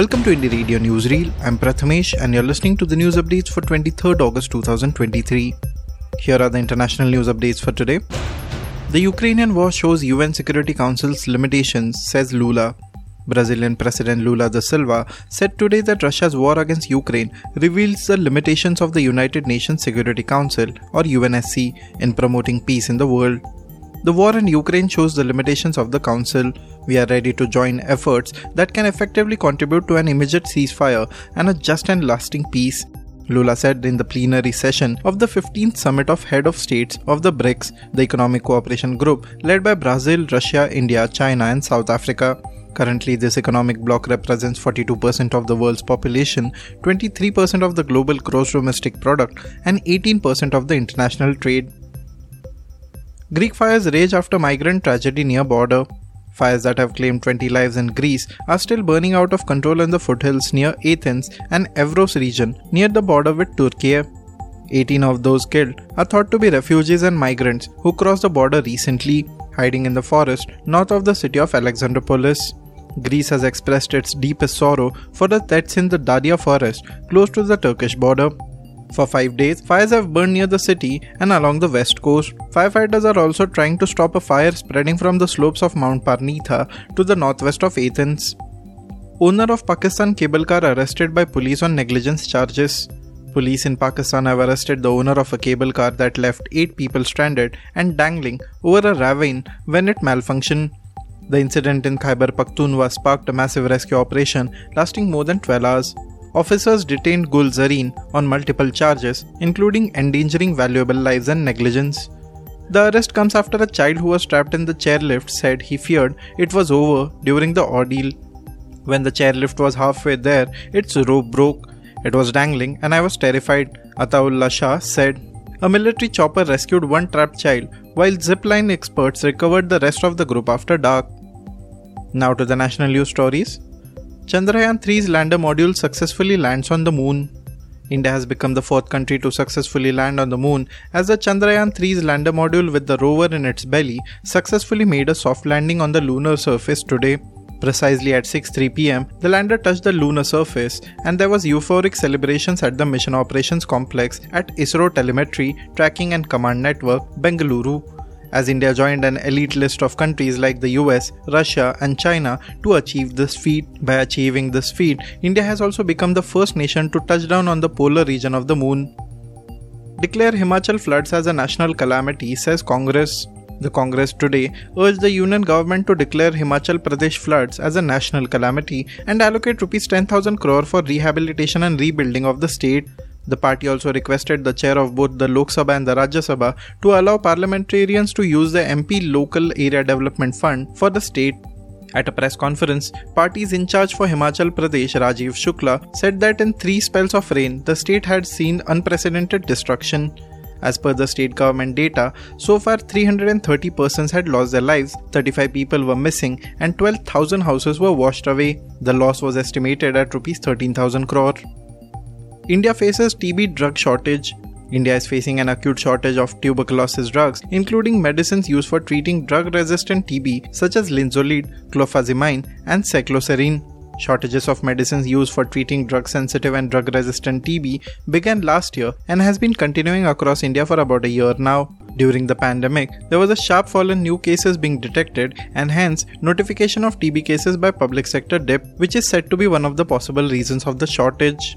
Welcome to Indie Radio Newsreel. I'm Prathmesh and you're listening to the news updates for 23rd August 2023. Here are the international news updates for today. The Ukrainian war shows UN Security Council's limitations, says Lula. Brazilian President Lula da Silva said today that Russia's war against Ukraine reveals the limitations of the United Nations Security Council, or UNSC, in promoting peace in the world. The war in Ukraine shows the limitations of the Council. We are ready to join efforts that can effectively contribute to an immediate ceasefire and a just and lasting peace. Lula said in the plenary session of the 15th Summit of Head of States of the BRICS, the economic cooperation group led by Brazil, Russia, India, China, and South Africa. Currently, this economic bloc represents 42% of the world's population, 23% of the global gross domestic product, and 18% of the international trade. Greek fires rage after migrant tragedy near border. Fires that have claimed 20 lives in Greece are still burning out of control in the foothills near Athens and Evros region near the border with Turkey. 18 of those killed are thought to be refugees and migrants who crossed the border recently, hiding in the forest north of the city of Alexandroupolis. Greece has expressed its deepest sorrow for the deaths in the Dadia forest close to the Turkish border. For five days, fires have burned near the city and along the west coast. Firefighters are also trying to stop a fire spreading from the slopes of Mount Parnitha to the northwest of Athens. Owner of Pakistan cable car arrested by police on negligence charges. Police in Pakistan have arrested the owner of a cable car that left 8 people stranded and dangling over a ravine when it malfunctioned. The incident in Khyber Pakhtunkhwa sparked a massive rescue operation lasting more than 12 hours. Officers detained Gulzarin on multiple charges, including endangering valuable lives and negligence. The arrest comes after a child who was trapped in the chairlift said he feared it was over during the ordeal. When the chairlift was halfway there, its rope broke. It was dangling and I was terrified, Ataullah Shah said. A military chopper rescued one trapped child, while zipline experts recovered the rest of the group after dark. Now to the national news stories. Chandrayaan 3's lander module successfully lands on the moon. India has become the fourth country to successfully land on the moon as the Chandrayaan 3's lander module with the rover in its belly successfully made a soft landing on the lunar surface today. Precisely at 6:3 pm, the lander touched the lunar surface and there was euphoric celebrations at the Mission Operations Complex at ISRO Telemetry Tracking and Command Network, Bengaluru as India joined an elite list of countries like the US, Russia, and China to achieve this feat. By achieving this feat, India has also become the first nation to touch down on the polar region of the moon. Declare Himachal floods as a national calamity, says Congress. The Congress today urged the union government to declare Himachal Pradesh floods as a national calamity and allocate rupees 10,000 crore for rehabilitation and rebuilding of the state. The party also requested the chair of both the Lok Sabha and the Rajya Sabha to allow parliamentarians to use the MP Local Area Development Fund for the state. At a press conference, parties in charge for Himachal Pradesh, Rajiv Shukla, said that in three spells of rain, the state had seen unprecedented destruction. As per the state government data, so far 330 persons had lost their lives, 35 people were missing, and 12,000 houses were washed away. The loss was estimated at rupees 13,000 crore. India faces TB drug shortage. India is facing an acute shortage of tuberculosis drugs, including medicines used for treating drug resistant TB such as linezolid, clofazimine, and cycloserine. Shortages of medicines used for treating drug sensitive and drug resistant TB began last year and has been continuing across India for about a year now. During the pandemic, there was a sharp fall in new cases being detected and hence notification of TB cases by public sector dipped, which is said to be one of the possible reasons of the shortage.